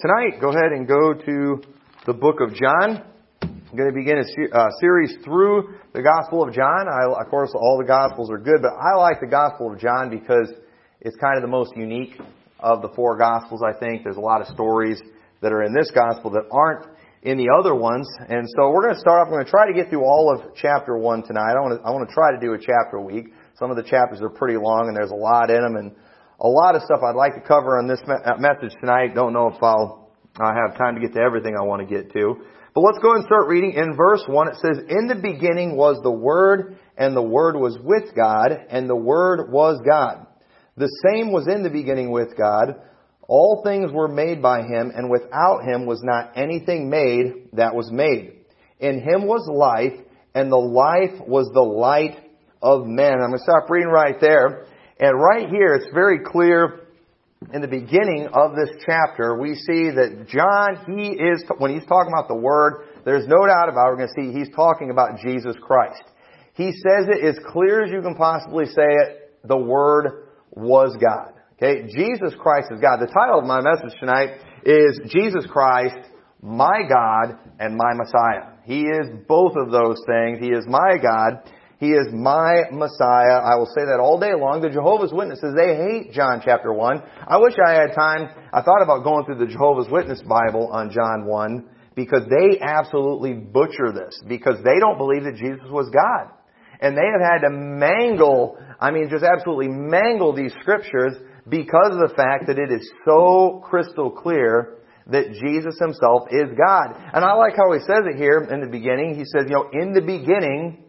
Tonight, go ahead and go to the book of John. I'm going to begin a uh, series through the Gospel of John. I, of course, all the Gospels are good, but I like the Gospel of John because it's kind of the most unique of the four Gospels, I think. There's a lot of stories that are in this Gospel that aren't in the other ones. And so we're going to start off, I'm going to try to get through all of chapter 1 tonight. I want to, I want to try to do a chapter a week. Some of the chapters are pretty long and there's a lot in them and a lot of stuff I'd like to cover on this uh, message tonight. Don't know if I'll I have time to get to everything I want to get to. But let's go and start reading. In verse 1 it says, In the beginning was the Word, and the Word was with God, and the Word was God. The same was in the beginning with God. All things were made by Him, and without Him was not anything made that was made. In Him was life, and the life was the light of men. I'm going to stop reading right there. And right here, it's very clear in the beginning of this chapter, we see that John, he is, when he's talking about the Word, there's no doubt about it, we're going to see he's talking about Jesus Christ. He says it as clear as you can possibly say it, the Word was God. Okay, Jesus Christ is God. The title of my message tonight is Jesus Christ, my God and my Messiah. He is both of those things. He is my God he is my Messiah. I will say that all day long. The Jehovah's Witnesses, they hate John chapter 1. I wish I had time. I thought about going through the Jehovah's Witness Bible on John 1 because they absolutely butcher this because they don't believe that Jesus was God. And they have had to mangle, I mean, just absolutely mangle these scriptures because of the fact that it is so crystal clear that Jesus himself is God. And I like how he says it here in the beginning. He says, you know, in the beginning,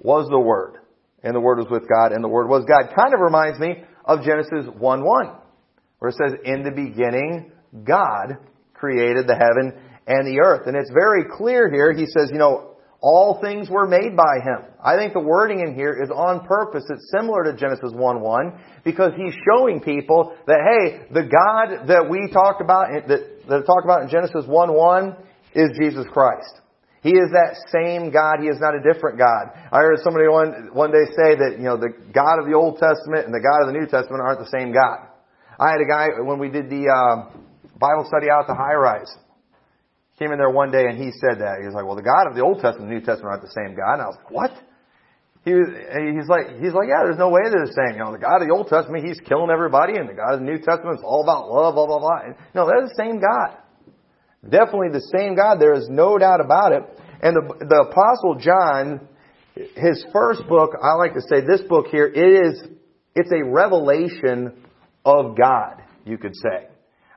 was the Word. And the Word was with God, and the Word was God. Kind of reminds me of Genesis 1 1, where it says, In the beginning, God created the heaven and the earth. And it's very clear here. He says, you know, all things were made by Him. I think the wording in here is on purpose. It's similar to Genesis 1 1 because He's showing people that, hey, the God that we talked about, that, that talked about in Genesis 1 1 is Jesus Christ. He is that same God. He is not a different God. I heard somebody one, one day say that, you know, the God of the Old Testament and the God of the New Testament aren't the same God. I had a guy, when we did the uh, Bible study out at the high rise, came in there one day and he said that. He was like, well, the God of the Old Testament and the New Testament aren't the same God. And I was like, what? He was, he's like, he's like, yeah, there's no way they're the same. You know, the God of the Old Testament, he's killing everybody, and the God of the New Testament is all about love, blah, blah, blah. And, no, they're the same God. Definitely the same God. There is no doubt about it. And the, the apostle John, his first book, I like to say this book here, it is, it's a revelation of God, you could say.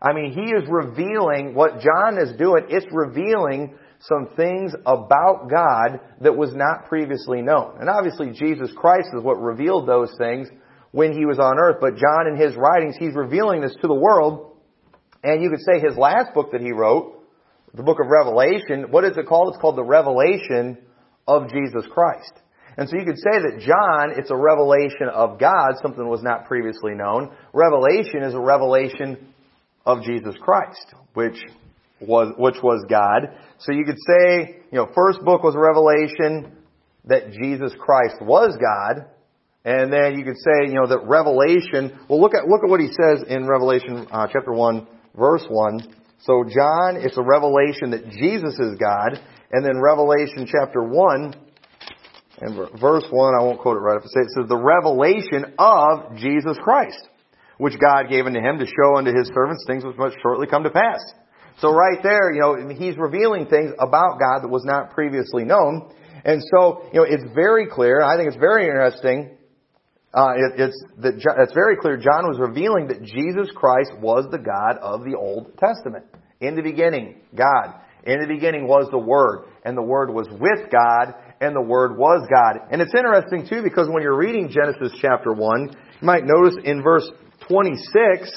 I mean, he is revealing what John is doing. It's revealing some things about God that was not previously known. And obviously Jesus Christ is what revealed those things when he was on earth. But John in his writings, he's revealing this to the world. And you could say his last book that he wrote the book of Revelation, what is it called? It's called the revelation of Jesus Christ. And so you could say that John, it's a revelation of God, something was not previously known. Revelation is a revelation of Jesus Christ, which was, which was God. So you could say, you know, first book was a revelation that Jesus Christ was God. And then you could say, you know, that Revelation, well look at, look at what he says in Revelation uh, chapter 1, verse 1. So John, it's a revelation that Jesus is God. And then Revelation chapter 1 and verse 1, I won't quote it right up. It says, the revelation of Jesus Christ, which God gave unto him to show unto his servants things which must shortly come to pass. So right there, you know, he's revealing things about God that was not previously known. And so, you know, it's very clear. I think it's very interesting uh, it, it's, that, it's very clear John was revealing that Jesus Christ was the God of the Old Testament. In the beginning, God. In the beginning was the Word, and the Word was with God, and the Word was God. And it's interesting too because when you're reading Genesis chapter 1, you might notice in verse 26,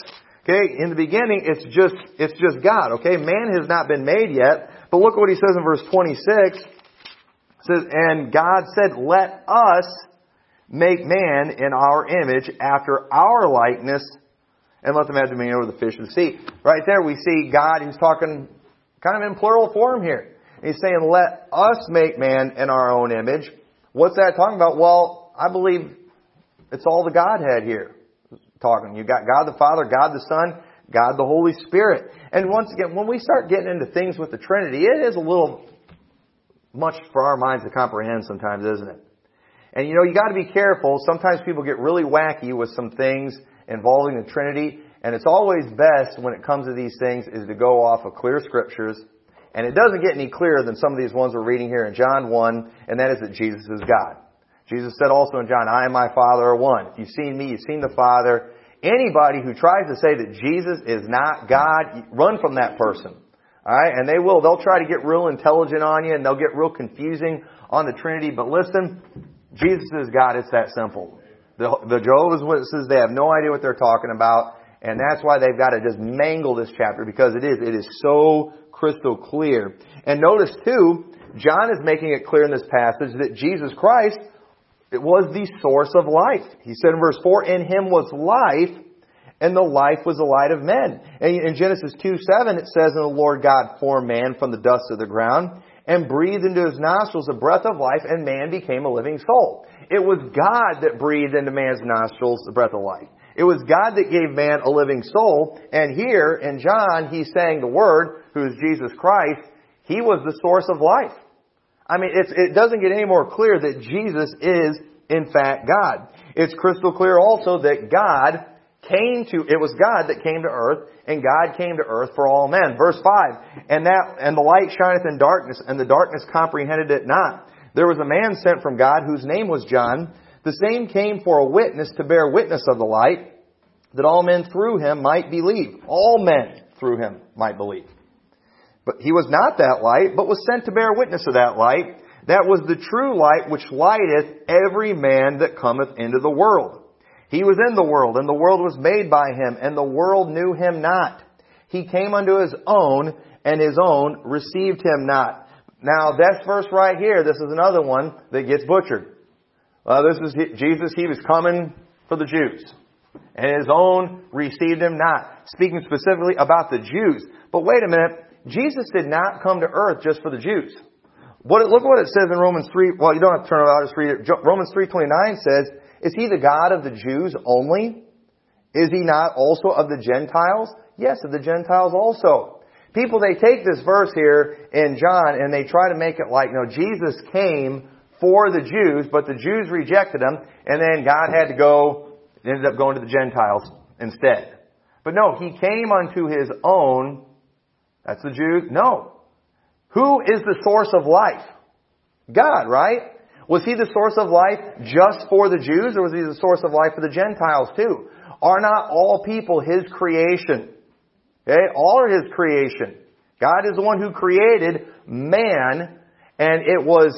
okay, in the beginning it's just, it's just God, okay? Man has not been made yet, but look what he says in verse 26. It says, and God said, let us make man in our image after our likeness and let them have dominion over the fish of the sea. Right there we see God, he's talking kind of in plural form here. He's saying, let us make man in our own image. What's that talking about? Well, I believe it's all the Godhead here talking. You got God the Father, God the Son, God the Holy Spirit. And once again, when we start getting into things with the Trinity, it is a little much for our minds to comprehend sometimes, isn't it? And you know, you gotta be careful. Sometimes people get really wacky with some things involving the Trinity, and it's always best when it comes to these things is to go off of clear scriptures. And it doesn't get any clearer than some of these ones we're reading here in John 1, and that is that Jesus is God. Jesus said also in John, I and my Father are one. If you've seen me, you've seen the Father. Anybody who tries to say that Jesus is not God, run from that person. Alright? And they will. They'll try to get real intelligent on you and they'll get real confusing on the Trinity. But listen, Jesus is God. It's that simple. The, the Jehovah's Witnesses, they have no idea what they're talking about. And that's why they've got to just mangle this chapter because it is, it is so crystal clear. And notice too, John is making it clear in this passage that Jesus Christ it was the source of life. He said in verse 4, In him was life, and the life was the light of men. And in Genesis 2 7, it says, And the Lord God formed man from the dust of the ground, and breathed into his nostrils the breath of life, and man became a living soul. It was God that breathed into man's nostrils the breath of life. It was God that gave man a living soul. And here in John, he's saying the Word, who is Jesus Christ, he was the source of life. I mean, it doesn't get any more clear that Jesus is, in fact, God. It's crystal clear also that God came to, it was God that came to earth, and God came to earth for all men. Verse 5, and that, and the light shineth in darkness, and the darkness comprehended it not. There was a man sent from God whose name was John. The same came for a witness to bear witness of the light, that all men through him might believe. All men through him might believe. But he was not that light, but was sent to bear witness of that light. That was the true light which lighteth every man that cometh into the world. He was in the world, and the world was made by him, and the world knew him not. He came unto his own, and his own received him not. Now, this verse right here, this is another one that gets butchered. This is Jesus, he was coming for the Jews. And his own received him not. Speaking specifically about the Jews. But wait a minute, Jesus did not come to earth just for the Jews. What, look what it says in Romans 3. Well, you don't have to turn it out. Just read it. Romans 3.29 says, Is he the God of the Jews only? Is he not also of the Gentiles? Yes, of the Gentiles also. People, they take this verse here in John and they try to make it like, no, Jesus came for the Jews, but the Jews rejected him, and then God had to go, ended up going to the Gentiles instead. But no, he came unto his own, that's the Jews? No. Who is the source of life? God, right? Was he the source of life just for the Jews or was he the source of life for the Gentiles too? Are not all people his creation? Okay? All are his creation. God is the one who created man and it was,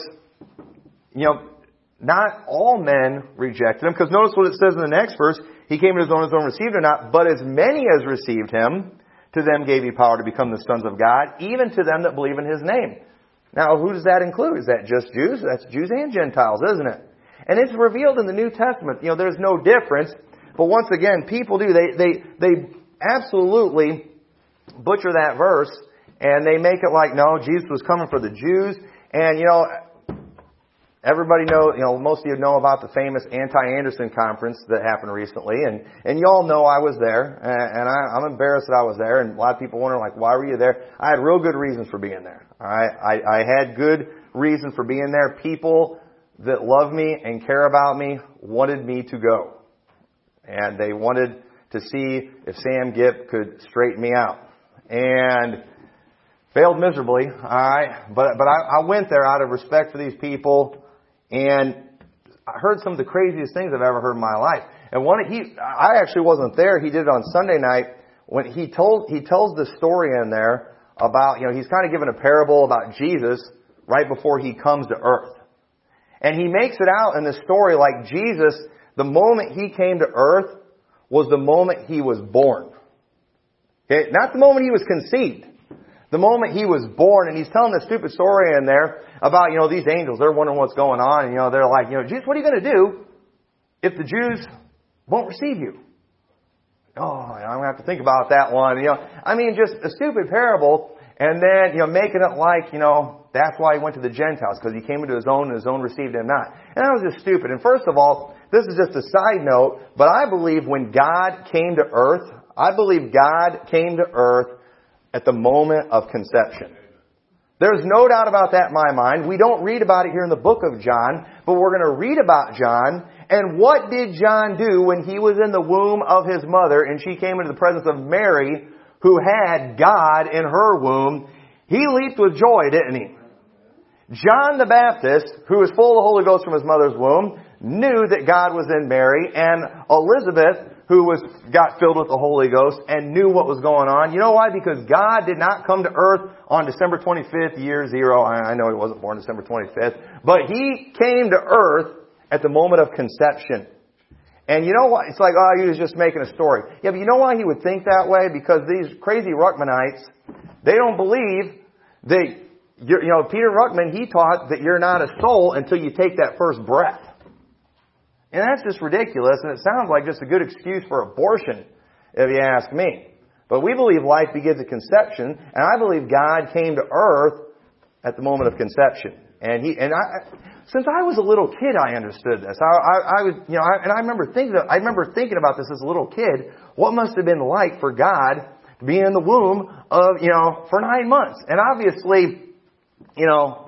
you know, not all men rejected him because notice what it says in the next verse. He came to his own, his own received him not, but as many as received him, to them gave he power to become the sons of God, even to them that believe in his name. Now, who does that include? Is that just Jews? That's Jews and Gentiles, isn't it? And it's revealed in the New Testament. You know, there's no difference. But once again, people do. They, they, they absolutely butcher that verse and they make it like, no, Jesus was coming for the Jews. And, you know, Everybody know, you know, most of you know about the famous anti-Anderson conference that happened recently, and and y'all know I was there, and, and I, I'm embarrassed that I was there, and a lot of people wonder like, why were you there? I had real good reasons for being there. All right, I, I had good reason for being there. People that love me and care about me wanted me to go, and they wanted to see if Sam Gipp could straighten me out, and failed miserably. All right, but but I, I went there out of respect for these people and I heard some of the craziest things I've ever heard in my life. And one, he, I actually wasn't there. He did it on Sunday night when he told, he tells the story in there about, you know, he's kind of given a parable about Jesus right before he comes to earth. And he makes it out in the story like Jesus, the moment he came to earth was the moment he was born. Okay? Not the moment he was conceived. The moment he was born, and he's telling this stupid story in there about, you know, these angels, they're wondering what's going on, and, you know, they're like, you know, Jesus, what are you going to do if the Jews won't receive you? Oh, I'm going to have to think about that one. You know, I mean, just a stupid parable, and then, you know, making it like, you know, that's why he went to the Gentiles, because he came into his own, and his own received him not. And that was just stupid. And first of all, this is just a side note, but I believe when God came to earth, I believe God came to earth at the moment of conception. There's no doubt about that in my mind. We don't read about it here in the book of John, but we're going to read about John. And what did John do when he was in the womb of his mother and she came into the presence of Mary, who had God in her womb? He leaped with joy, didn't he? John the Baptist, who was full of the Holy Ghost from his mother's womb, knew that God was in Mary, and Elizabeth, who was, got filled with the Holy Ghost and knew what was going on. You know why? Because God did not come to earth on December 25th, year zero. I know he wasn't born December 25th, but he came to earth at the moment of conception. And you know what? It's like, oh, he was just making a story. Yeah, but you know why he would think that way? Because these crazy Ruckmanites, they don't believe that, you know, Peter Ruckman, he taught that you're not a soul until you take that first breath. And that's just ridiculous, and it sounds like just a good excuse for abortion, if you ask me. But we believe life begins at conception, and I believe God came to earth at the moment of conception. And he, and I, since I was a little kid, I understood this. I, I, I was, you know, I, and I remember thinking, I remember thinking about this as a little kid. What must have been like for God to be in the womb of, you know, for nine months? And obviously, you know,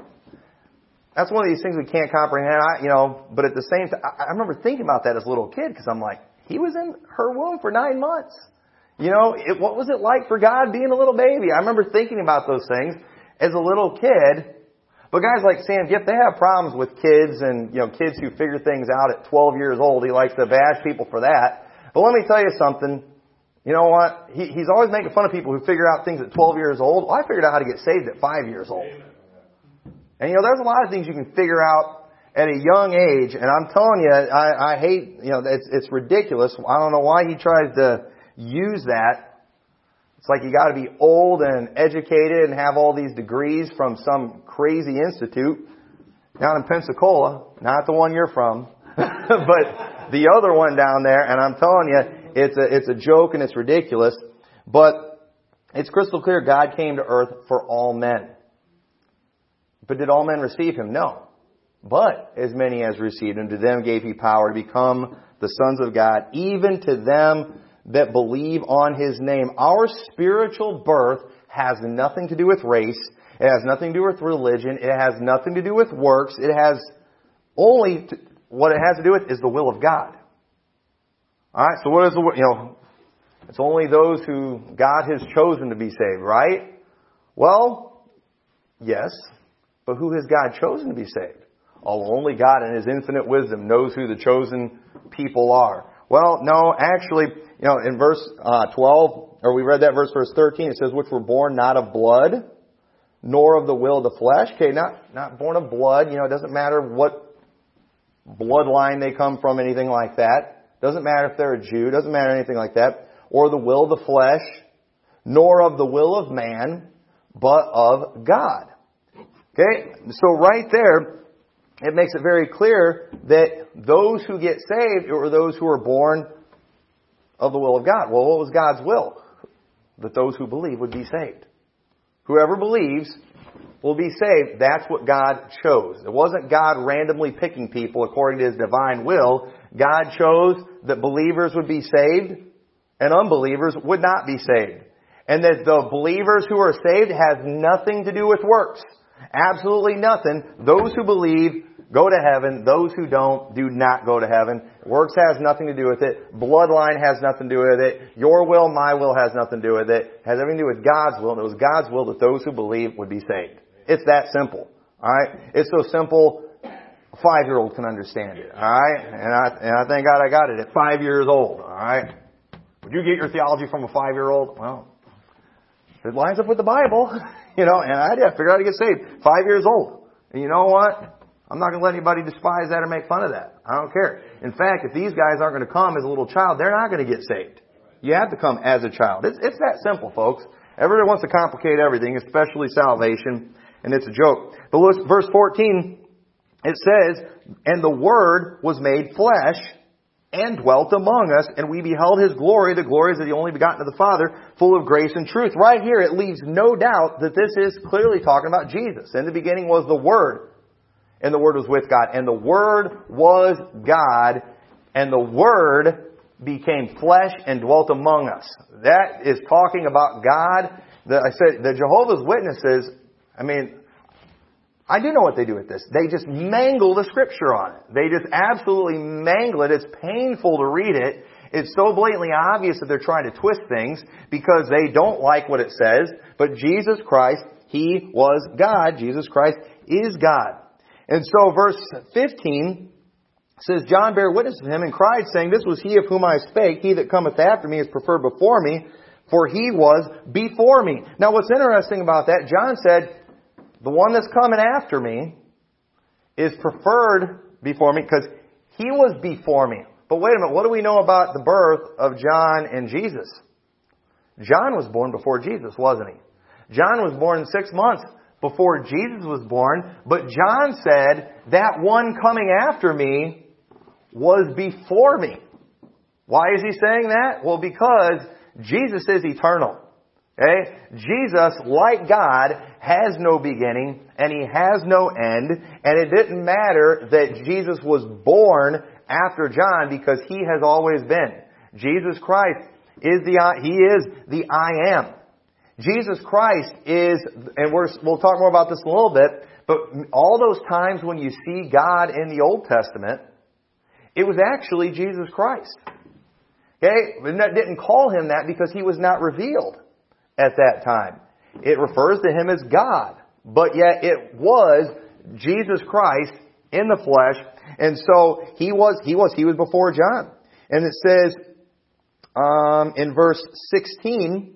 that's one of these things we can't comprehend. I, you know, but at the same time, I, remember thinking about that as a little kid because I'm like, he was in her womb for nine months. You know, it, what was it like for God being a little baby? I remember thinking about those things as a little kid. But guys like Sam Gipp, they have problems with kids and, you know, kids who figure things out at 12 years old. He likes to bash people for that. But let me tell you something. You know what? He, he's always making fun of people who figure out things at 12 years old. Well, I figured out how to get saved at 5 years old. And you know, there's a lot of things you can figure out at a young age, and I'm telling you, I, I hate, you know, it's, it's ridiculous. I don't know why he tries to use that. It's like you gotta be old and educated and have all these degrees from some crazy institute down in Pensacola, not the one you're from, but the other one down there, and I'm telling you, it's a, it's a joke and it's ridiculous, but it's crystal clear God came to earth for all men. But did all men receive him? No. But as many as received him, to them gave he power to become the sons of God, even to them that believe on his name. Our spiritual birth has nothing to do with race. It has nothing to do with religion. It has nothing to do with works. It has only, to, what it has to do with is the will of God. Alright, so what is the, you know, it's only those who God has chosen to be saved, right? Well, yes. But who has God chosen to be saved? Oh, only God in His infinite wisdom knows who the chosen people are. Well, no, actually, you know, in verse uh, 12, or we read that verse, verse 13, it says, which were born not of blood, nor of the will of the flesh. Okay, not, not born of blood. You know, it doesn't matter what bloodline they come from, anything like that. Doesn't matter if they're a Jew. Doesn't matter anything like that. Or the will of the flesh, nor of the will of man, but of God. Okay? So right there, it makes it very clear that those who get saved are those who are born of the will of God. Well, what was God's will? That those who believe would be saved. Whoever believes will be saved. That's what God chose. It wasn't God randomly picking people according to His divine will. God chose that believers would be saved and unbelievers would not be saved. And that the believers who are saved has nothing to do with works. Absolutely nothing. Those who believe go to heaven. Those who don't do not go to heaven. Works has nothing to do with it. Bloodline has nothing to do with it. Your will, my will has nothing to do with it. it has everything to do with God's will. And it was God's will that those who believe would be saved. It's that simple. Alright? It's so simple, a five-year-old can understand it. Alright? And I, and I thank God I got it at five years old. Alright? Would you get your theology from a five-year-old? Well, it lines up with the Bible. You know, and I did figure out how to get saved. Five years old. And you know what? I'm not going to let anybody despise that or make fun of that. I don't care. In fact, if these guys aren't going to come as a little child, they're not going to get saved. You have to come as a child. It's, it's that simple, folks. Everybody wants to complicate everything, especially salvation, and it's a joke. But verse 14, it says, And the Word was made flesh and dwelt among us, and we beheld his glory, the glories of the only begotten of the Father, full of grace and truth. Right here, it leaves no doubt that this is clearly talking about Jesus. In the beginning was the Word, and the Word was with God, and the Word was God, and the Word became flesh and dwelt among us. That is talking about God. The, I said the Jehovah's Witnesses, I mean, I do know what they do with this. They just mangle the scripture on it. They just absolutely mangle it. It's painful to read it. It's so blatantly obvious that they're trying to twist things because they don't like what it says. But Jesus Christ, He was God. Jesus Christ is God. And so verse 15 says, John bare witness of him and cried, saying, This was he of whom I spake. He that cometh after me is preferred before me, for he was before me. Now what's interesting about that, John said, the one that's coming after me is preferred before me because he was before me. But wait a minute, what do we know about the birth of John and Jesus? John was born before Jesus, wasn't he? John was born six months before Jesus was born, but John said, that one coming after me was before me. Why is he saying that? Well, because Jesus is eternal. Okay? Jesus, like God, has no beginning and he has no end, and it didn't matter that Jesus was born after John because he has always been. Jesus Christ is the he is the I am. Jesus Christ is, and we will talk more about this in a little bit, but all those times when you see God in the Old Testament, it was actually Jesus Christ. Okay? It didn't call him that because he was not revealed at that time. It refers to him as God, but yet it was Jesus Christ in the flesh, and so he was, he was, he was before John. And it says, um, in verse 16,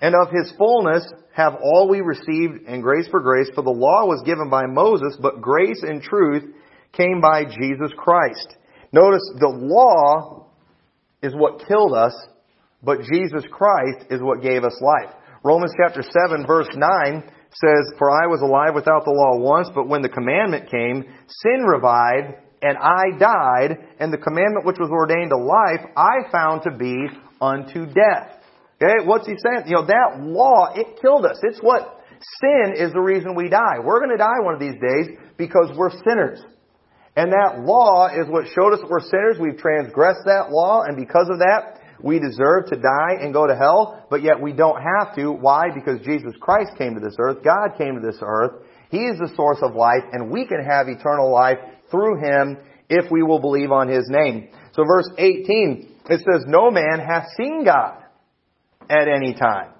and of his fullness have all we received and grace for grace, for the law was given by Moses, but grace and truth came by Jesus Christ. Notice the law is what killed us, but Jesus Christ is what gave us life. Romans chapter 7 verse 9 says, For I was alive without the law once, but when the commandment came, sin revived, and I died, and the commandment which was ordained to life, I found to be unto death. Okay, what's he saying? You know, that law, it killed us. It's what, sin is the reason we die. We're gonna die one of these days because we're sinners. And that law is what showed us that we're sinners. We've transgressed that law, and because of that, we deserve to die and go to hell, but yet we don't have to. Why? Because Jesus Christ came to this earth. God came to this earth. He is the source of life, and we can have eternal life through Him if we will believe on His name. So verse 18, it says, No man hath seen God at any time.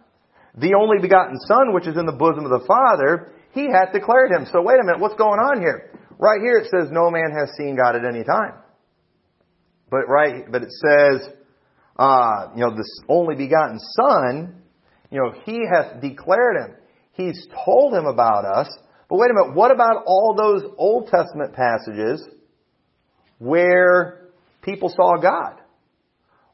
The only begotten Son, which is in the bosom of the Father, He hath declared Him. So wait a minute, what's going on here? Right here it says, No man has seen God at any time. But right, but it says, uh, you know, this only begotten Son, you know, He hath declared Him. He's told Him about us. But wait a minute, what about all those Old Testament passages where people saw God?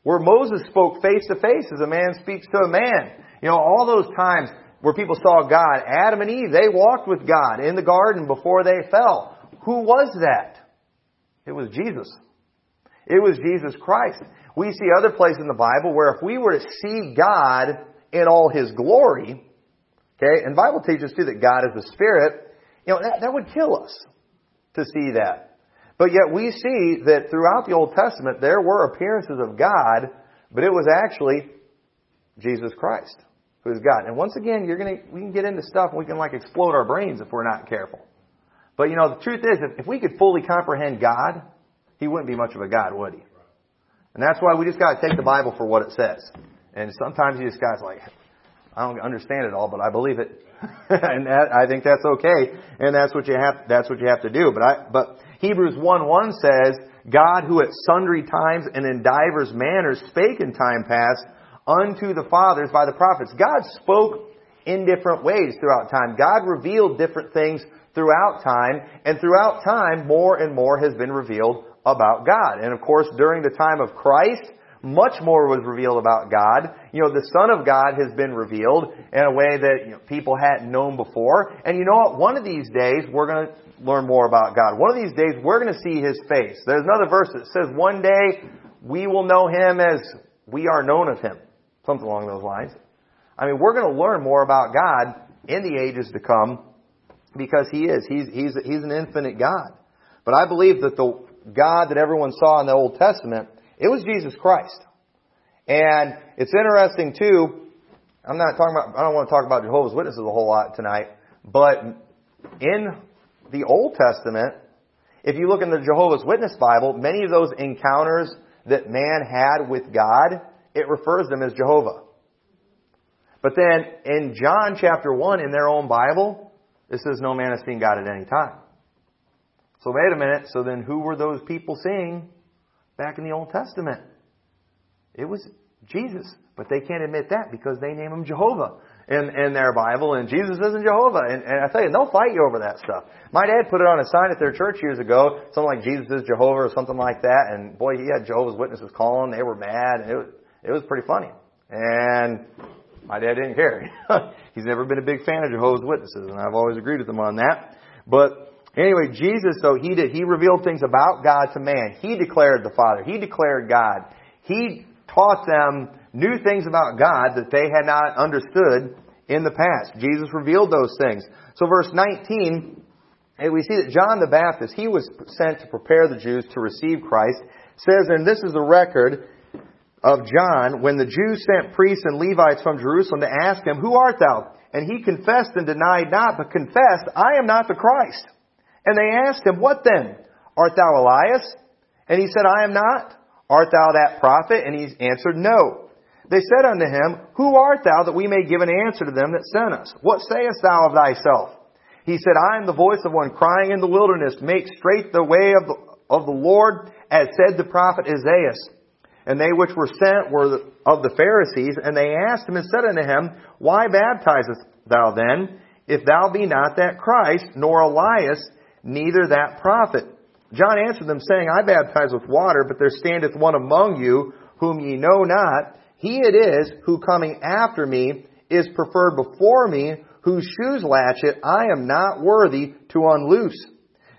Where Moses spoke face to face as a man speaks to a man. You know, all those times where people saw God, Adam and Eve, they walked with God in the garden before they fell. Who was that? It was Jesus. It was Jesus Christ. We see other places in the Bible where if we were to see God in all His glory, okay, and Bible teaches too that God is the Spirit, you know, that, that would kill us to see that. But yet we see that throughout the Old Testament there were appearances of God, but it was actually Jesus Christ who is God. And once again, you're gonna we can get into stuff and we can like explode our brains if we're not careful. But you know, the truth is, if, if we could fully comprehend God, He wouldn't be much of a God, would He? And that's why we just gotta take the Bible for what it says. And sometimes you just guys like, I don't understand it all, but I believe it. and that, I think that's okay. And that's what you have, that's what you have to do. But I, but Hebrews 1 1 says, God who at sundry times and in divers manners spake in time past unto the fathers by the prophets. God spoke in different ways throughout time. God revealed different things throughout time, and throughout time, more and more has been revealed about God. And of course, during the time of Christ, much more was revealed about God. You know, the Son of God has been revealed in a way that you know, people hadn't known before. And you know what? One of these days, we're going to learn more about God. One of these days, we're going to see His face. There's another verse that says, one day, we will know Him as we are known of Him. Something along those lines. I mean, we're going to learn more about God in the ages to come because He is. He's, he's, he's an infinite God. But I believe that the God that everyone saw in the Old Testament It was Jesus Christ. And it's interesting too, I'm not talking about, I don't want to talk about Jehovah's Witnesses a whole lot tonight, but in the Old Testament, if you look in the Jehovah's Witness Bible, many of those encounters that man had with God, it refers them as Jehovah. But then in John chapter 1 in their own Bible, it says no man has seen God at any time. So wait a minute, so then who were those people seeing back in the Old Testament? It was Jesus. But they can't admit that because they name him Jehovah in, in their Bible, and Jesus isn't Jehovah. And, and I tell you, they'll fight you over that stuff. My dad put it on a sign at their church years ago, something like Jesus is Jehovah or something like that, and boy, he had Jehovah's Witnesses calling, they were mad, and it was, it was pretty funny. And my dad didn't care. He's never been a big fan of Jehovah's Witnesses, and I've always agreed with him on that. But anyway, Jesus, though, he did, he revealed things about God to man. He declared the Father. He declared God. He taught them new things about God that they had not understood in the past. Jesus revealed those things. So verse 19, we see that John the Baptist, he was sent to prepare the Jews to receive Christ, says, and this is the record of John, when the Jews sent priests and Levites from Jerusalem to ask him, Who art thou? And he confessed and denied not, but confessed, I am not the Christ. And they asked him, What then? Art thou Elias? And he said, I am not. Art thou that prophet? And he answered, No. They said unto him, Who art thou that we may give an answer to them that sent us? What sayest thou of thyself? He said, I am the voice of one crying in the wilderness, Make straight the way of the, of the Lord, as said the prophet Isaiah. And they which were sent were of the Pharisees, and they asked him and said unto him, Why baptizest thou then, if thou be not that Christ, nor Elias, neither that prophet? John answered them, saying, I baptize with water, but there standeth one among you, whom ye know not. He it is who coming after me is preferred before me, whose shoes latchet I am not worthy to unloose.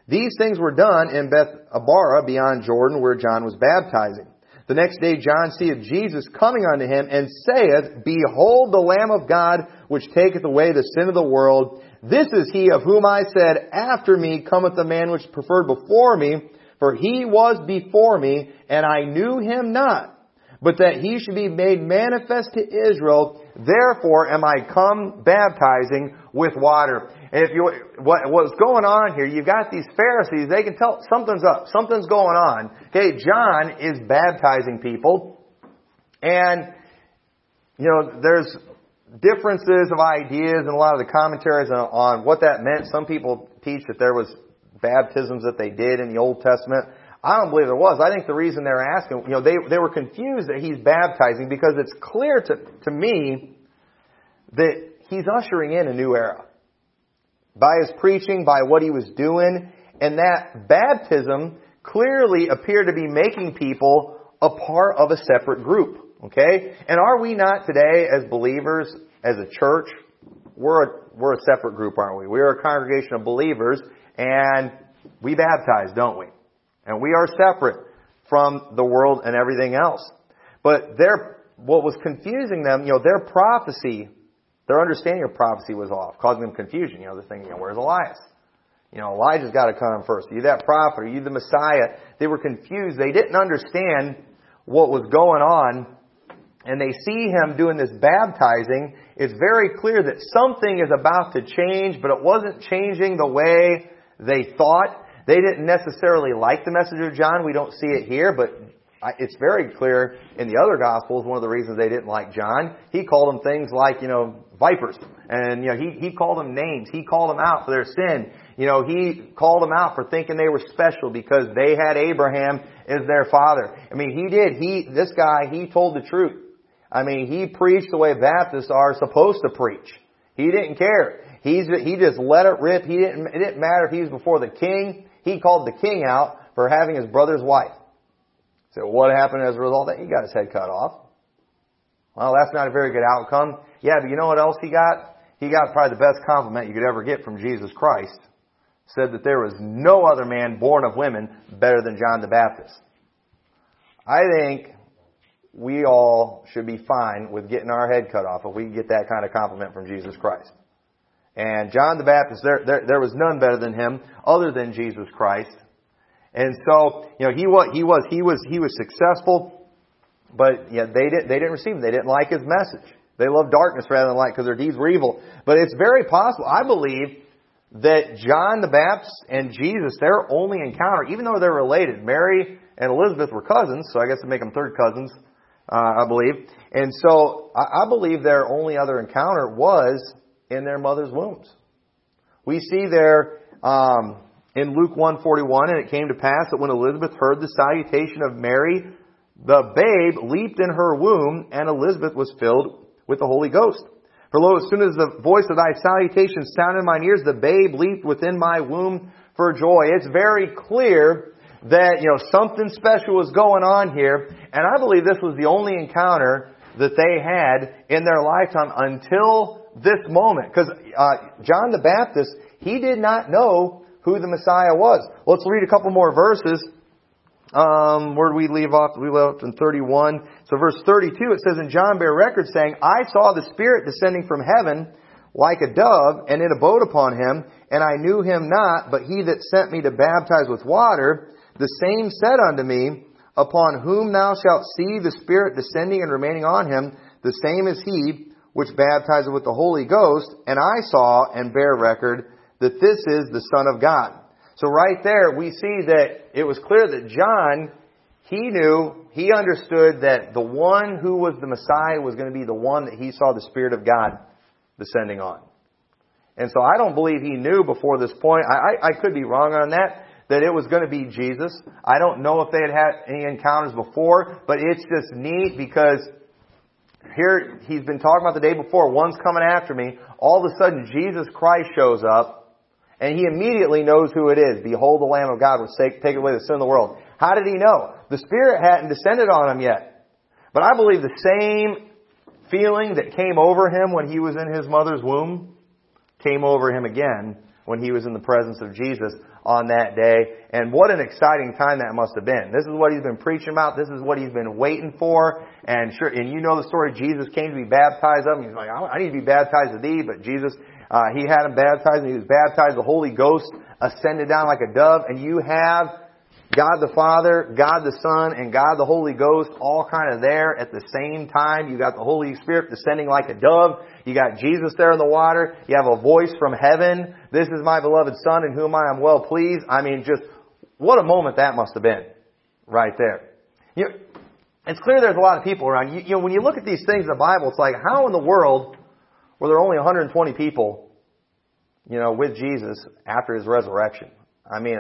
These things were done in Beth Abara beyond Jordan, where John was baptizing. The next day John seeth Jesus coming unto him, and saith, Behold the Lamb of God, which taketh away the sin of the world. This is he of whom I said, After me cometh the man which preferred before me, for he was before me, and I knew him not. But that he should be made manifest to Israel, therefore am I come baptizing with water. And if you, what, what's going on here, you've got these Pharisees, they can tell something's up, something's going on. Okay, John is baptizing people, and, you know, there's differences of ideas and a lot of the commentaries on, on what that meant. Some people teach that there was baptisms that they did in the Old Testament. I don't believe there was. I think the reason they're asking, you know, they, they were confused that he's baptizing because it's clear to, to me that he's ushering in a new era. By his preaching, by what he was doing, and that baptism clearly appeared to be making people a part of a separate group. Okay? And are we not today as believers, as a church, we're a, we're a separate group, aren't we? We're a congregation of believers and we baptize, don't we? And we are separate from the world and everything else. But their, what was confusing them, you know, their prophecy, their understanding of prophecy was off, causing them confusion. You know, they're thinking, you know, where's Elias? You know, Elijah's got to come first. Are you that prophet? Are you the Messiah? They were confused. They didn't understand what was going on and they see him doing this baptizing, it's very clear that something is about to change, but it wasn't changing the way they thought. They didn't necessarily like the message of John. We don't see it here, but it's very clear in the other Gospels, one of the reasons they didn't like John, he called them things like, you know, vipers. And, you know, he, he called them names. He called them out for their sin. You know, he called them out for thinking they were special because they had Abraham as their father. I mean, he did. He, this guy, he told the truth. I mean, he preached the way Baptists are supposed to preach. He didn't care. He's, he just let it rip. He didn't, it didn't matter if he was before the king. He called the king out for having his brother's wife. So what happened as a result of that? He got his head cut off. Well, that's not a very good outcome. Yeah, but you know what else he got? He got probably the best compliment you could ever get from Jesus Christ. Said that there was no other man born of women better than John the Baptist. I think we all should be fine with getting our head cut off if we get that kind of compliment from Jesus Christ. And John the Baptist, there, there, there was none better than him other than Jesus Christ. And so, you know, he was, he was, he was, he was successful, but yeah, they didn't, they didn't receive him. They didn't like his message. They loved darkness rather than light because their deeds were evil. But it's very possible, I believe, that John the Baptist and Jesus, their only encounter, even though they're related, Mary and Elizabeth were cousins, so I guess to make them third cousins, uh, I believe. And so I, I believe their only other encounter was in their mother's wombs. We see there um, in Luke 141, and it came to pass that when Elizabeth heard the salutation of Mary, the babe leaped in her womb, and Elizabeth was filled with the Holy Ghost. For lo, as soon as the voice of thy salutation sounded in mine ears, the babe leaped within my womb for joy. It's very clear that, you know, something special was going on here, and I believe this was the only encounter that they had in their lifetime until this moment. Because uh, John the Baptist, he did not know who the Messiah was. Let's read a couple more verses. Um, where do we leave off? We left in 31. So verse 32, it says, And John bare record saying, I saw the Spirit descending from heaven like a dove, and it abode upon him, and I knew him not, but he that sent me to baptize with water, the same said unto me, Upon whom thou shalt see the Spirit descending and remaining on him, the same is he which baptizeth with the Holy Ghost, and I saw and bear record that this is the Son of God. So right there, we see that it was clear that John, he knew, he understood that the one who was the Messiah was going to be the one that he saw the Spirit of God descending on. And so I don't believe he knew before this point. I, I, I could be wrong on that that it was going to be Jesus. I don't know if they had had any encounters before, but it's just neat because here he's been talking about the day before, one's coming after me. All of a sudden Jesus Christ shows up and he immediately knows who it is. Behold the Lamb of God which take away the sin of the world. How did he know? The Spirit hadn't descended on him yet. But I believe the same feeling that came over him when he was in his mother's womb came over him again when he was in the presence of Jesus on that day. And what an exciting time that must have been. This is what he's been preaching about. This is what he's been waiting for. And sure, and you know the story. Jesus came to be baptized of him. He's like, I need to be baptized of thee. But Jesus, uh, he had him baptized and he was baptized. The Holy Ghost ascended down like a dove. And you have God the Father, God the Son, and God the Holy Ghost all kind of there at the same time. You got the Holy Spirit descending like a dove. You got Jesus there in the water. You have a voice from heaven. This is my beloved Son in whom I am well pleased. I mean, just what a moment that must have been right there. You know, it's clear there's a lot of people around. You, you know, when you look at these things in the Bible, it's like, how in the world were there only 120 people, you know, with Jesus after his resurrection? I mean,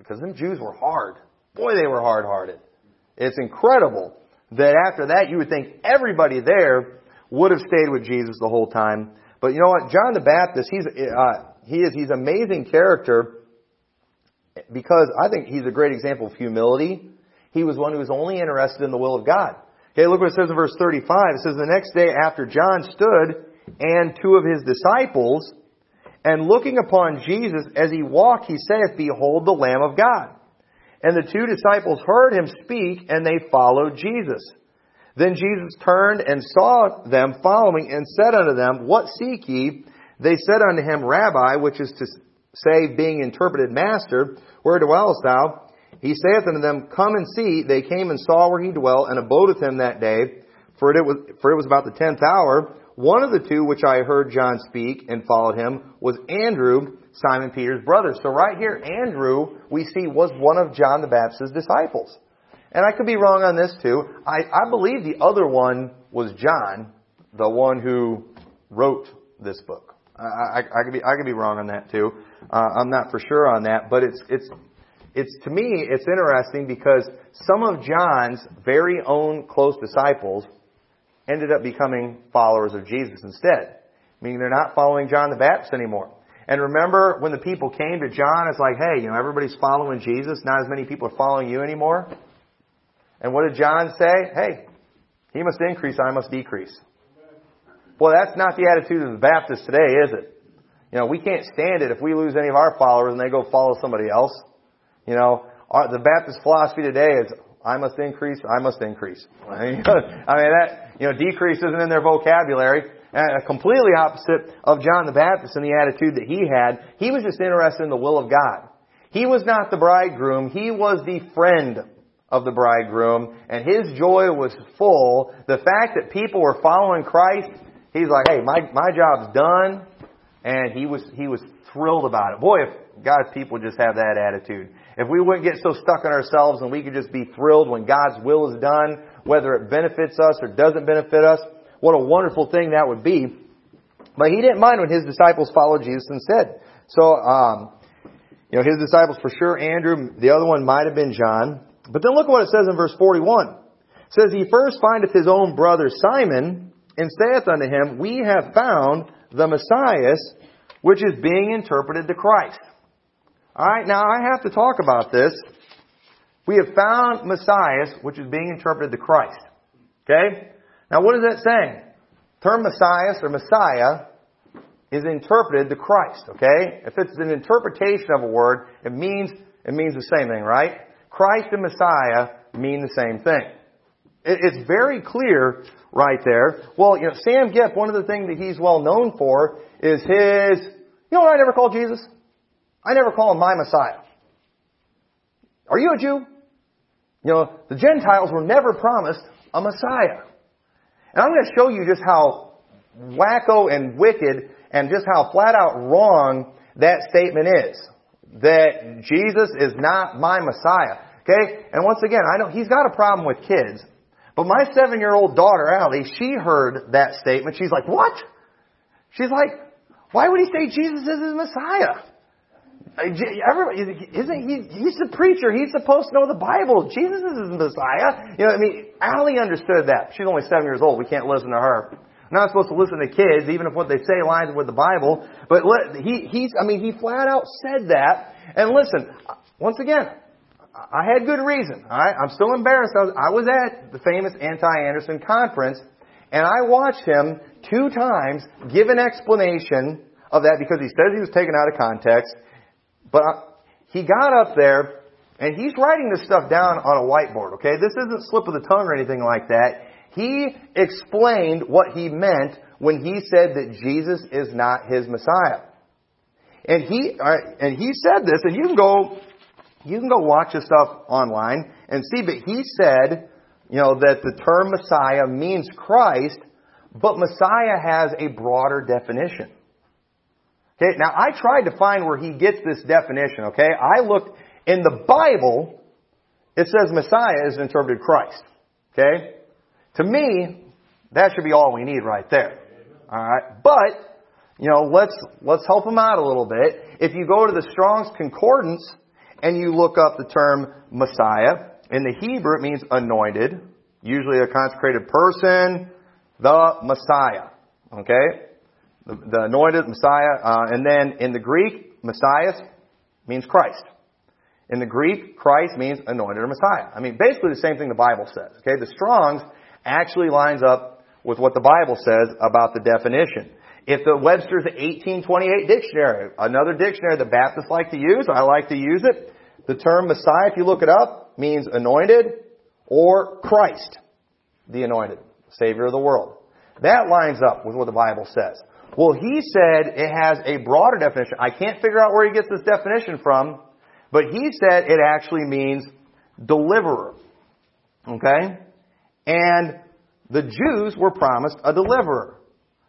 because them Jews were hard. Boy, they were hard-hearted. It's incredible that after that you would think everybody there would have stayed with Jesus the whole time. But you know what? John the Baptist, he's, uh, he is, he's an amazing character because I think he's a great example of humility. He was one who was only interested in the will of God. Okay, look what it says in verse 35. It says, The next day after John stood and two of his disciples and looking upon Jesus as he walked, he saith, Behold the Lamb of God. And the two disciples heard him speak, and they followed Jesus. Then Jesus turned and saw them following, and said unto them, What seek ye? They said unto him, Rabbi, which is to say, being interpreted, Master, where dwellest thou? He saith unto them, Come and see. They came and saw where he dwelt, and abode with him that day. For it was, for it was about the tenth hour. One of the two which I heard John speak and followed him was Andrew, Simon Peter's brother. So right here, Andrew, we see, was one of John the Baptist's disciples. And I could be wrong on this too. I, I believe the other one was John, the one who wrote this book. I, I, I could be I could be wrong on that too. Uh, I'm not for sure on that, but it's it's it's to me it's interesting because some of John's very own close disciples ended up becoming followers of Jesus instead. Meaning they're not following John the Baptist anymore. And remember when the people came to John, it's like, hey, you know, everybody's following Jesus, not as many people are following you anymore. And what did John say? Hey, he must increase, I must decrease. Well, that's not the attitude of the Baptists today, is it? You know, we can't stand it if we lose any of our followers and they go follow somebody else. You know, the Baptist philosophy today is, I must increase, I must increase. I mean, that, you know, decrease isn't in their vocabulary. Uh, completely opposite of John the Baptist and the attitude that he had. He was just interested in the will of God. He was not the bridegroom, he was the friend of the bridegroom, and his joy was full. The fact that people were following Christ, he's like, hey, my, my job's done, and he was, he was thrilled about it. Boy, if God's people just have that attitude. If we wouldn't get so stuck on ourselves and we could just be thrilled when God's will is done, whether it benefits us or doesn't benefit us, what a wonderful thing that would be. But he didn't mind when his disciples followed Jesus and said. So, um, you know, his disciples for sure, Andrew, the other one might have been John. But then look at what it says in verse 41. It says, He first findeth his own brother Simon, and saith unto him, We have found the Messiah, which is being interpreted to Christ. Alright, now I have to talk about this. We have found Messiah, which is being interpreted to Christ. Okay? Now what is that saying? term Messiah or Messiah is interpreted to Christ, okay? If it's an interpretation of a word, it means, it means the same thing, right? Christ and Messiah mean the same thing. it's very clear right there. Well, you know, Sam Gipp, one of the things that he's well known for is his, you know what I never call Jesus? I never call him my Messiah. Are you a Jew? You know, the Gentiles were never promised a Messiah. And I'm going to show you just how wacko and wicked and just how flat out wrong that statement is. That Jesus is not my Messiah. Okay? And once again, I know he's got a problem with kids. But my seven year old daughter, Allie, she heard that statement. She's like, what? She's like, why would he say Jesus is his Messiah? Everybody, isn't he? He's the preacher. He's supposed to know the Bible. Jesus is the Messiah. You know, I mean, Allie understood that. She's only seven years old. We can't listen to her. Not supposed to listen to kids, even if what they say lines with the Bible. But he, he's, I mean, he flat out said that. And listen, once again, I had good reason. Right? I'm still embarrassed. I was, I was at the famous anti-Anderson conference, and I watched him two times give an explanation of that because he says he was taken out of context. But uh, he got up there and he's writing this stuff down on a whiteboard, okay? This isn't slip of the tongue or anything like that. He explained what he meant when he said that Jesus is not his Messiah. And he, uh, and he said this, and you can go, you can go watch this stuff online and see, but he said, you know, that the term Messiah means Christ, but Messiah has a broader definition. Okay, now I tried to find where he gets this definition, okay? I looked in the Bible, it says Messiah is interpreted Christ. Okay? To me, that should be all we need right there. Alright? But, you know, let's, let's help him out a little bit. If you go to the Strong's Concordance and you look up the term Messiah, in the Hebrew it means anointed, usually a consecrated person, the Messiah. Okay? The, anointed Messiah, uh, and then in the Greek, Messiah means Christ. In the Greek, Christ means anointed or Messiah. I mean, basically the same thing the Bible says. Okay, the Strong's actually lines up with what the Bible says about the definition. If the Webster's 1828 dictionary, another dictionary the Baptists like to use, I like to use it, the term Messiah, if you look it up, means anointed or Christ, the anointed, Savior of the world. That lines up with what the Bible says. Well, he said it has a broader definition. I can't figure out where he gets this definition from, but he said it actually means deliverer. Okay? And the Jews were promised a deliverer,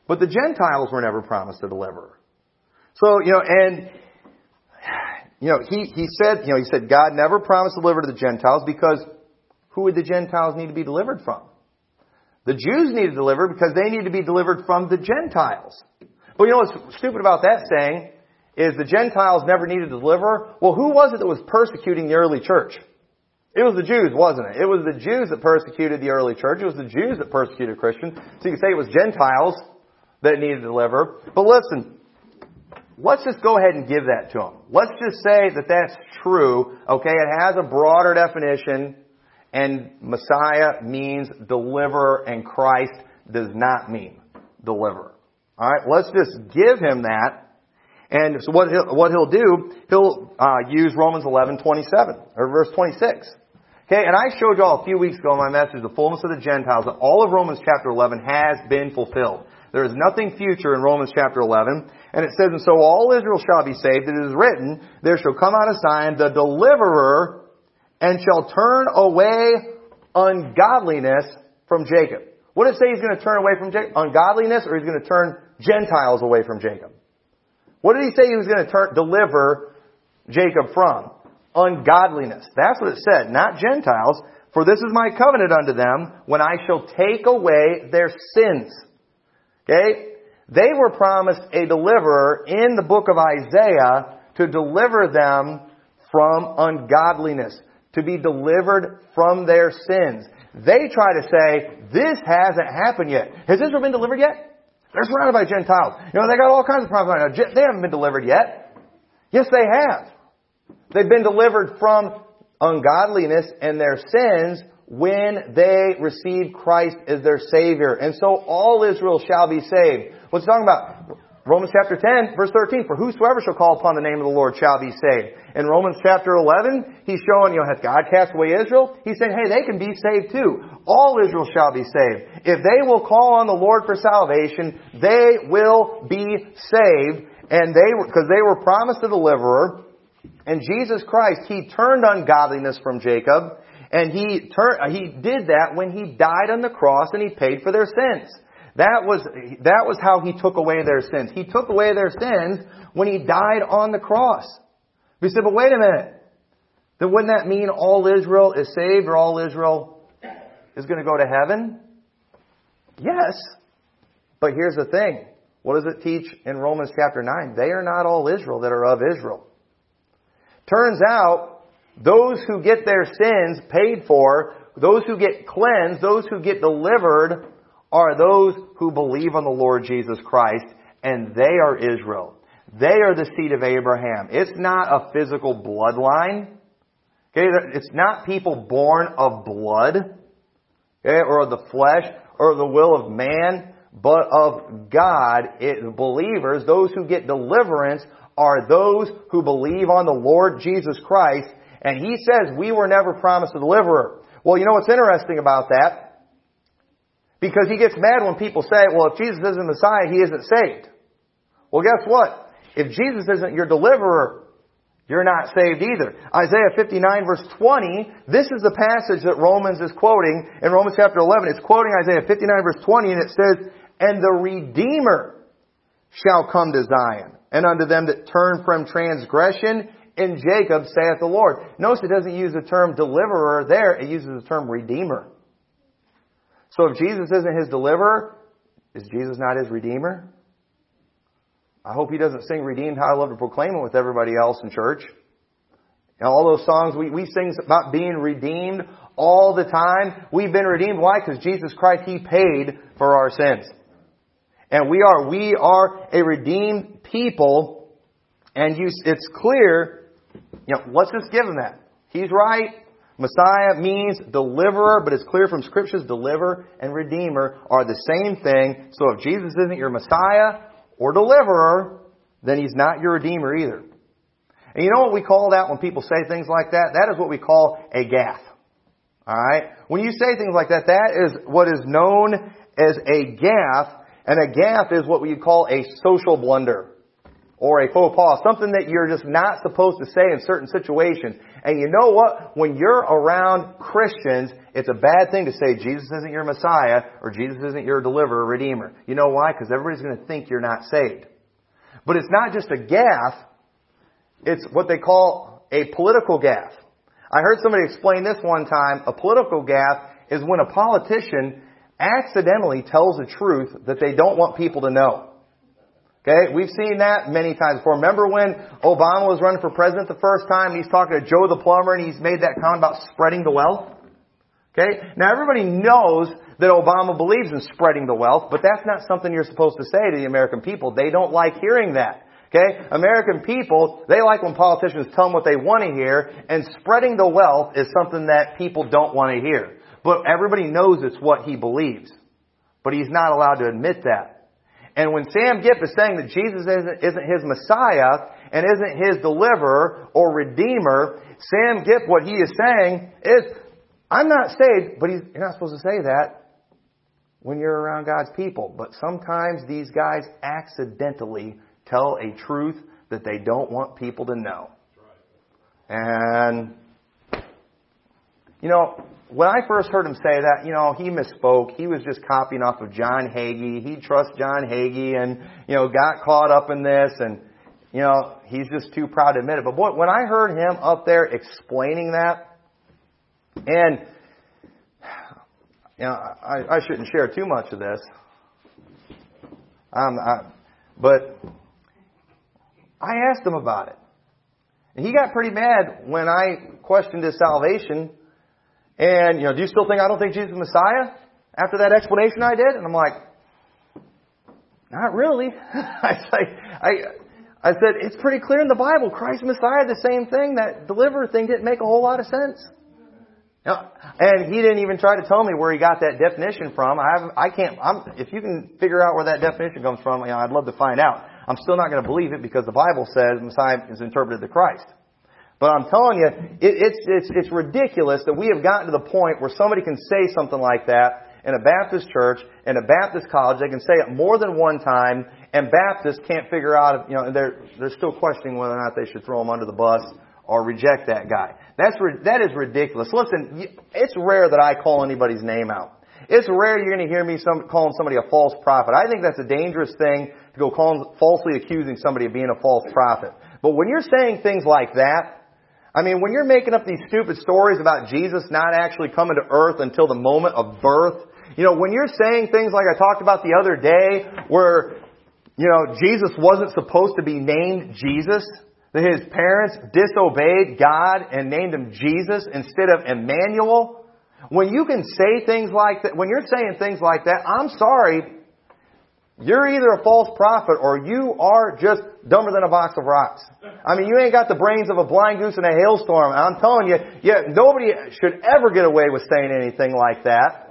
but the Gentiles were never promised a deliverer. So, you know, and, you know, he, he said, you know, he said God never promised to deliver to the Gentiles because who would the Gentiles need to be delivered from? The Jews needed to deliver because they need to be delivered from the Gentiles. But you know what's stupid about that saying is the Gentiles never needed to deliver. Well, who was it that was persecuting the early church? It was the Jews, wasn't it? It was the Jews that persecuted the early church. It was the Jews that persecuted Christians. So you can say it was Gentiles that needed to deliver. But listen, let's just go ahead and give that to them. Let's just say that that's true. Okay, it has a broader definition and Messiah means deliver and Christ does not mean deliver. Alright, let's just give him that. And so what he'll, what he'll do, he'll uh, use Romans 11, 27, or verse 26. Okay, and I showed y'all a few weeks ago in my message, the fullness of the Gentiles, that all of Romans chapter 11 has been fulfilled. There is nothing future in Romans chapter 11. And it says, And so all Israel shall be saved. It is written, There shall come out of Sion, the deliverer, and shall turn away ungodliness from Jacob. What did it say he's going to turn away from Jacob? Ungodliness, or he's going to turn Gentiles away from Jacob? What did he say he was going to turn, deliver Jacob from? Ungodliness. That's what it said, not Gentiles. For this is my covenant unto them when I shall take away their sins. Okay? They were promised a deliverer in the book of Isaiah to deliver them from ungodliness, to be delivered from their sins. They try to say, this hasn't happened yet. Has Israel been delivered yet? They're surrounded by Gentiles. You know, they got all kinds of problems. Right now. They haven't been delivered yet. Yes, they have. They've been delivered from ungodliness and their sins when they receive Christ as their Savior. And so all Israel shall be saved. What's talking about? Romans chapter 10, verse 13, for whosoever shall call upon the name of the Lord shall be saved. In Romans chapter 11, he's showing, you know, has God cast away Israel? He's saying, hey, they can be saved too. All Israel shall be saved. If they will call on the Lord for salvation, they will be saved. And they, because they were promised a deliverer, and Jesus Christ, He turned ungodliness from Jacob, and He turned, He did that when He died on the cross and He paid for their sins. That was, that was how He took away their sins. He took away their sins when He died on the cross. We said, but wait a minute. Then wouldn't that mean all Israel is saved or all Israel is going to go to heaven? Yes. But here's the thing. What does it teach in Romans chapter 9? They are not all Israel that are of Israel. Turns out, those who get their sins paid for, those who get cleansed, those who get delivered, are those who believe on the Lord Jesus Christ, and they are Israel. They are the seed of Abraham. It's not a physical bloodline. Okay, it's not people born of blood, okay, or of the flesh, or the will of man, but of God. It, believers, those who get deliverance, are those who believe on the Lord Jesus Christ. And he says we were never promised a deliverer. Well, you know what's interesting about that? Because he gets mad when people say, well, if Jesus isn't Messiah, he isn't saved. Well, guess what? If Jesus isn't your deliverer, you're not saved either. Isaiah 59 verse 20, this is the passage that Romans is quoting in Romans chapter 11. It's quoting Isaiah 59 verse 20 and it says, And the Redeemer shall come to Zion and unto them that turn from transgression in Jacob, saith the Lord. Notice it doesn't use the term deliverer there, it uses the term redeemer. So if Jesus isn't his deliverer, is Jesus not his redeemer? I hope he doesn't sing Redeemed How I Love to Proclaim it with everybody else in church. And all those songs, we, we sing about being redeemed all the time. We've been redeemed. Why? Because Jesus Christ, He paid for our sins. And we are, we are a redeemed people. And you, it's clear, you know, let's just give him that. He's right. Messiah means deliverer, but it's clear from scriptures, deliver and redeemer are the same thing. So if Jesus isn't your Messiah or deliverer, then he's not your redeemer either. And you know what we call that when people say things like that? That is what we call a gaffe. Alright? When you say things like that, that is what is known as a gaffe and a gaffe is what we call a social blunder or a faux pas, something that you're just not supposed to say in certain situations. And you know what? When you're around Christians, it's a bad thing to say Jesus isn't your Messiah or Jesus isn't your deliverer, redeemer. You know why? Because everybody's going to think you're not saved. But it's not just a gaffe, it's what they call a political gaffe. I heard somebody explain this one time. A political gaffe is when a politician accidentally tells a truth that they don't want people to know. Okay, we've seen that many times before. Remember when Obama was running for president the first time and he's talking to Joe the plumber and he's made that comment about spreading the wealth? Okay, now everybody knows that Obama believes in spreading the wealth, but that's not something you're supposed to say to the American people. They don't like hearing that. Okay? American people, they like when politicians tell them what they want to hear, and spreading the wealth is something that people don't want to hear. But everybody knows it's what he believes. But he's not allowed to admit that. And when Sam Gipp is saying that Jesus isn't, isn't his Messiah and isn't his deliverer or redeemer, Sam Gipp, what he is saying is, I'm not saved, but you're not supposed to say that. when you're around God's people. But sometimes these guys accidentally tell a truth that they don't want people to know. And, you know, when I first heard him say that, you know, he misspoke. He was just copying off of John Hagee. He trusts John Hagee and, you know, got caught up in this and, you know, he's just too proud to admit it. But boy, when I heard him up there explaining that, and, you know, I, I shouldn't share too much of this. Um, I, but I asked him about it. And he got pretty mad when I questioned his salvation and, you know, do you still think I don't think Jesus is Messiah? After that explanation I did? And I'm like, not really. I say, I, I said, it's pretty clear in the Bible. Christ Messiah, the same thing. That deliverer thing didn't make a whole lot of sense. You and he didn't even try to tell me where he got that definition from. I I can't, I'm, if you can figure out where that definition comes from, you know, I'd love to find out. I'm still not going to believe it because the Bible says Messiah is interpreted to Christ. But I'm telling you, it, it's, it's, it's ridiculous that we have gotten to the point where somebody can say something like that in a Baptist church, in a Baptist college. They can say it more than one time, and Baptists can't figure out, if, you know, they're, they're still questioning whether or not they should throw him under the bus or reject that guy. That's, that is ridiculous. Listen, it's rare that I call anybody's name out. It's rare you're going to hear me some, calling somebody a false prophet. I think that's a dangerous thing to go calling, falsely accusing somebody of being a false prophet. But when you're saying things like that, I mean, when you're making up these stupid stories about Jesus not actually coming to earth until the moment of birth, you know, when you're saying things like I talked about the other day where, you know, Jesus wasn't supposed to be named Jesus, that his parents disobeyed God and named him Jesus instead of Emmanuel, when you can say things like that, when you're saying things like that, I'm sorry, you're either a false prophet or you are just dumber than a box of rocks. I mean, you ain't got the brains of a blind goose in a hailstorm. I'm telling you, yeah, nobody should ever get away with saying anything like that.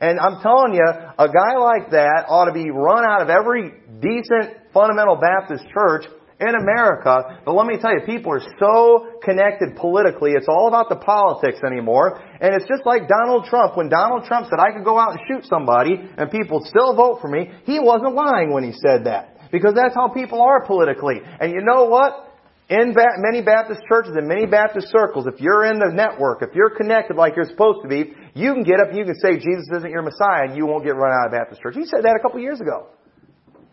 And I'm telling you, a guy like that ought to be run out of every decent fundamental Baptist church in America, but let me tell you, people are so connected politically, it's all about the politics anymore. And it's just like Donald Trump. When Donald Trump said I could go out and shoot somebody and people still vote for me, he wasn't lying when he said that. Because that's how people are politically. And you know what? In many Baptist churches and many Baptist circles, if you're in the network, if you're connected like you're supposed to be, you can get up and you can say Jesus isn't your Messiah and you won't get run out of Baptist church. He said that a couple years ago.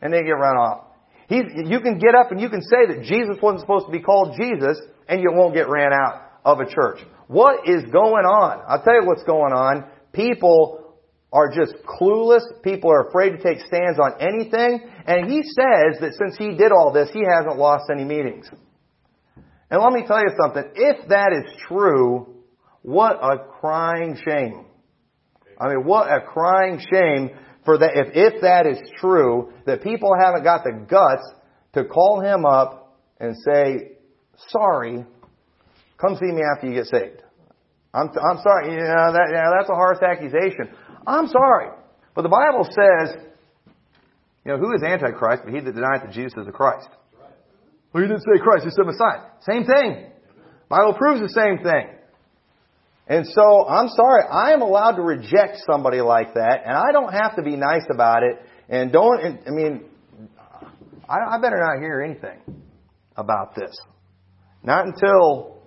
And they get run off. He, you can get up and you can say that Jesus wasn't supposed to be called Jesus and you won't get ran out of a church. What is going on? I'll tell you what's going on. People are just clueless. People are afraid to take stands on anything. And he says that since he did all this, he hasn't lost any meetings. And let me tell you something. If that is true, what a crying shame. I mean, what a crying shame for that, if, if that is true, that people haven't got the guts to call him up and say, sorry, come see me after you get saved. I'm, I'm sorry, yeah, that, yeah, that's a harsh accusation. I'm sorry. But the Bible says, you know, who is Antichrist but he that denies that Jesus is the Christ? Well, you didn't say Christ, you said Messiah. Same thing. Bible proves the same thing. And so, I'm sorry, I am allowed to reject somebody like that, and I don't have to be nice about it, and don't, I mean, I, I better not hear anything about this. Not until,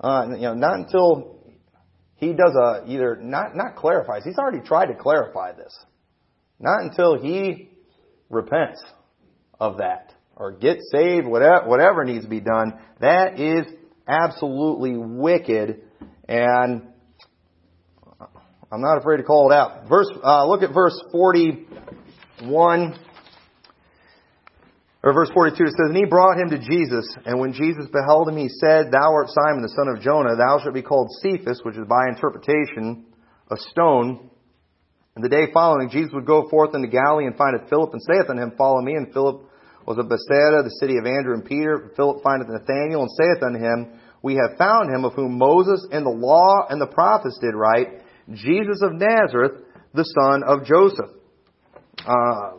uh, you know, not until he does a, either, not, not clarifies, he's already tried to clarify this. Not until he repents of that, or gets saved, whatever, whatever needs to be done. That is absolutely wicked and I'm not afraid to call it out. Verse, uh, look at verse 41, or verse 42. It says, And he brought him to Jesus, and when Jesus beheld him, he said, Thou art Simon, the son of Jonah. Thou shalt be called Cephas, which is by interpretation a stone. And the day following, Jesus would go forth into Galilee and findeth Philip, and saith unto him, Follow me. And Philip was of Bethsaida, the city of Andrew and Peter. Philip findeth Nathanael, and saith unto him, we have found him of whom Moses and the law and the prophets did write, Jesus of Nazareth, the son of Joseph. Uh,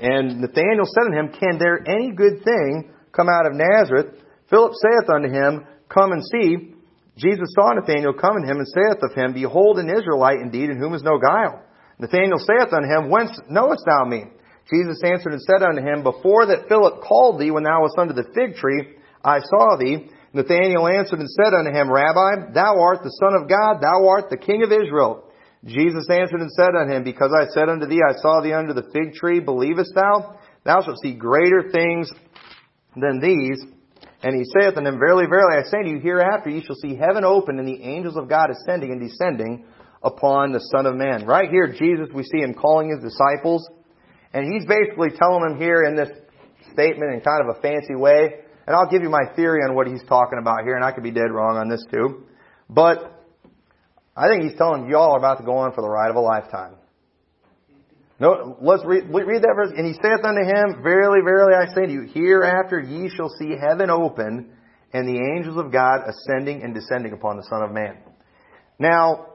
and Nathanael said unto him, Can there any good thing come out of Nazareth? Philip saith unto him, Come and see. Jesus saw Nathanael come to him and saith of him, Behold an Israelite indeed in whom is no guile. Nathanael saith unto him, Whence knowest thou me? Jesus answered and said unto him, Before that Philip called thee when thou wast under the fig tree, I saw thee. Nathanael answered and said unto him, Rabbi, thou art the Son of God, thou art the King of Israel. Jesus answered and said unto him, Because I said unto thee, I saw thee under the fig tree, believest thou? Thou shalt see greater things than these. And he saith unto him, Verily, verily, I say to you, hereafter ye shall see heaven open and the angels of God ascending and descending upon the Son of Man. Right here, Jesus, we see him calling his disciples, and he's basically telling them here in this statement in kind of a fancy way, and I'll give you my theory on what he's talking about here, and I could be dead wrong on this too. But I think he's telling y'all are about to go on for the ride of a lifetime. No, let's read, read that verse. And he saith unto him, Verily, verily, I say to you, hereafter ye shall see heaven open, and the angels of God ascending and descending upon the Son of Man. Now,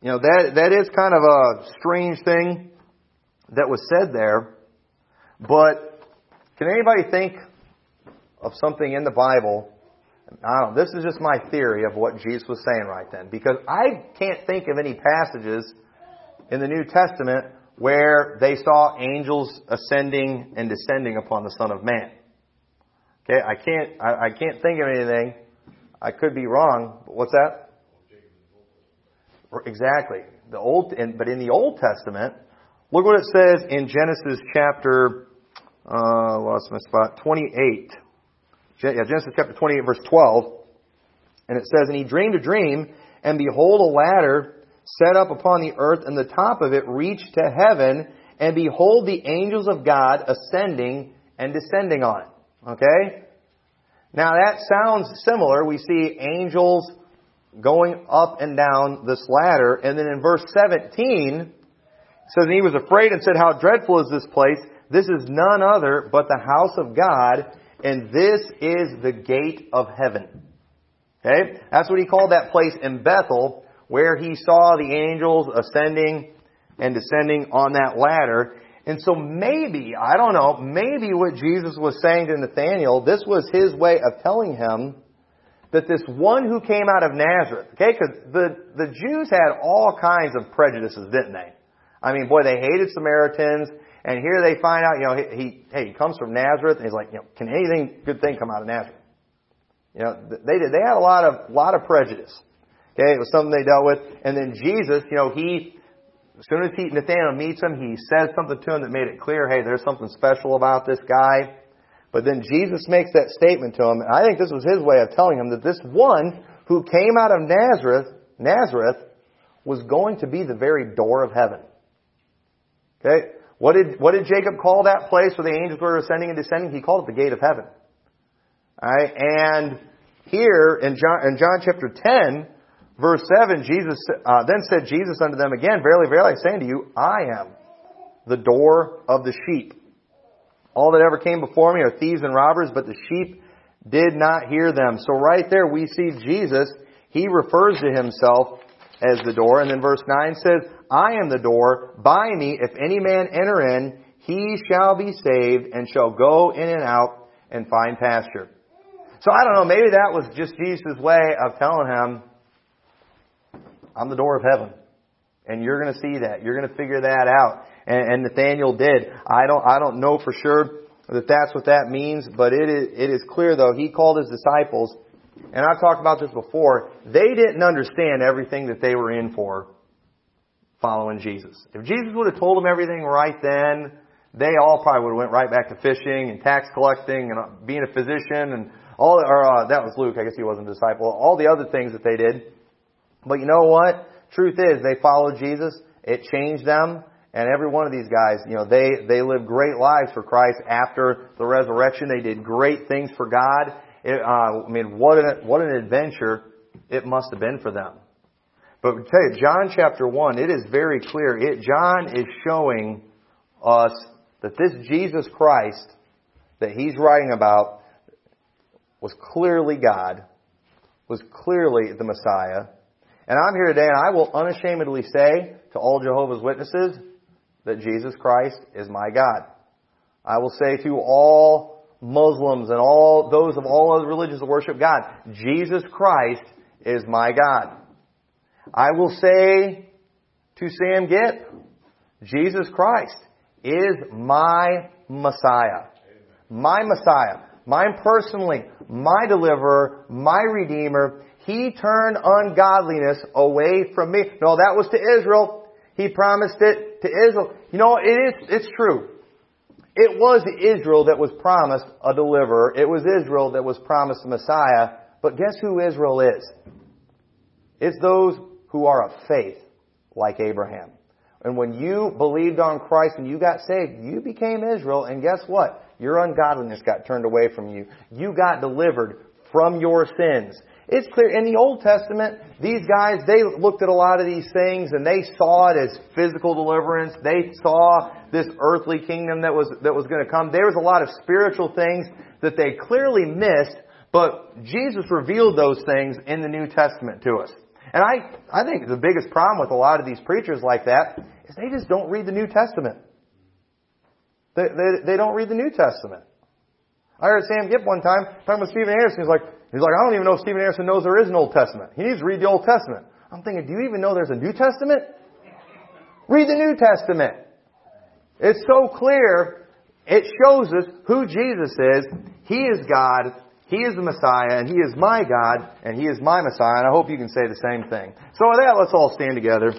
you know, that, that is kind of a strange thing that was said there, but can anybody think of something in the Bible. I don't this is just my theory of what Jesus was saying right then. Because I can't think of any passages in the New Testament where they saw angels ascending and descending upon the Son of Man. Okay, I can't, I, I can't think of anything. I could be wrong, but what's that? Exactly. The old, but in the Old Testament, look what it says in Genesis chapter, uh, lost my spot, 28 yeah, Genesis chapter 28 verse 12. And it says, And he dreamed a dream, and behold a ladder set up upon the earth, and the top of it reached to heaven, and behold the angels of God ascending and descending on it. Okay? Now that sounds similar. We see angels going up and down this ladder, and then in verse 17, it says, And he was afraid and said, How dreadful is this place? This is none other but the house of God, and this is the gate of heaven. Okay? That's what he called that place in Bethel, where he saw the angels ascending and descending on that ladder. And so maybe, I don't know, maybe what Jesus was saying to Nathanael, this was his way of telling him that this one who came out of Nazareth, okay, because the, the Jews had all kinds of prejudices, didn't they? I mean, boy, they hated Samaritans. And here they find out, you know, he, he hey, he comes from Nazareth, and he's like, you know, can anything good thing come out of Nazareth? You know, they did. They had a lot of lot of prejudice. Okay, it was something they dealt with. And then Jesus, you know, he as soon as he, Nathanael meets him, he says something to him that made it clear, hey, there's something special about this guy. But then Jesus makes that statement to him, and I think this was his way of telling him that this one who came out of Nazareth, Nazareth, was going to be the very door of heaven. Okay? What did, what did Jacob call that place where the angels were ascending and descending? He called it the gate of heaven. Alright, and here in John, in John chapter 10, verse 7, Jesus, uh, then said Jesus unto them again, Verily, verily, I say unto you, I am the door of the sheep. All that ever came before me are thieves and robbers, but the sheep did not hear them. So right there we see Jesus, he refers to himself as the door. And then verse 9 says, I am the door. By me, if any man enter in, he shall be saved and shall go in and out and find pasture. So I don't know, maybe that was just Jesus' way of telling him, I'm the door of heaven. And you're gonna see that. You're gonna figure that out. And, and Nathanael did. I don't, I don't know for sure that that's what that means, but it is, it is clear though, he called his disciples and I've talked about this before, they didn't understand everything that they were in for following Jesus. If Jesus would have told them everything right then, they all probably would have went right back to fishing and tax collecting and uh, being a physician and all, or uh, that was Luke, I guess he wasn't a disciple, all the other things that they did. But you know what? Truth is, they followed Jesus. It changed them. And every one of these guys, you know, they, they lived great lives for Christ after the resurrection. They did great things for God. It, uh, I mean, what an, what an adventure it must have been for them. But I tell you, John chapter 1, it is very clear. It, John is showing us that this Jesus Christ that he's writing about was clearly God, was clearly the Messiah. And I'm here today and I will unashamedly say to all Jehovah's Witnesses that Jesus Christ is my God. I will say to all Muslims and all those of all other religions that worship God. Jesus Christ is my God. I will say to Sam Gipp. Jesus Christ is my Messiah. My Messiah. Mine personally. My deliverer. My redeemer. He turned ungodliness away from me. No, that was to Israel. He promised it to Israel. You know, it is, it's true. It was Israel that was promised a deliverer. It was Israel that was promised a Messiah. But guess who Israel is? It's those who are of faith, like Abraham. And when you believed on Christ and you got saved, you became Israel, and guess what? Your ungodliness got turned away from you. You got delivered from your sins. It's clear in the Old Testament, these guys, they looked at a lot of these things and they saw it as physical deliverance. They saw this earthly kingdom that was, that was going to come. There was a lot of spiritual things that they clearly missed, but Jesus revealed those things in the New Testament to us. And I, I think the biggest problem with a lot of these preachers like that is they just don't read the New Testament. They, they, they don't read the New Testament. I heard Sam Gipp one time talking with Steven Anderson. He's like, he's like, I don't even know if Steven Anderson knows there is an Old Testament. He needs to read the Old Testament. I'm thinking, do you even know there's a New Testament? Read the New Testament. It's so clear. It shows us who Jesus is. He is God. He is the Messiah, and He is my God, and He is my Messiah, and I hope you can say the same thing. So with that, let's all stand together.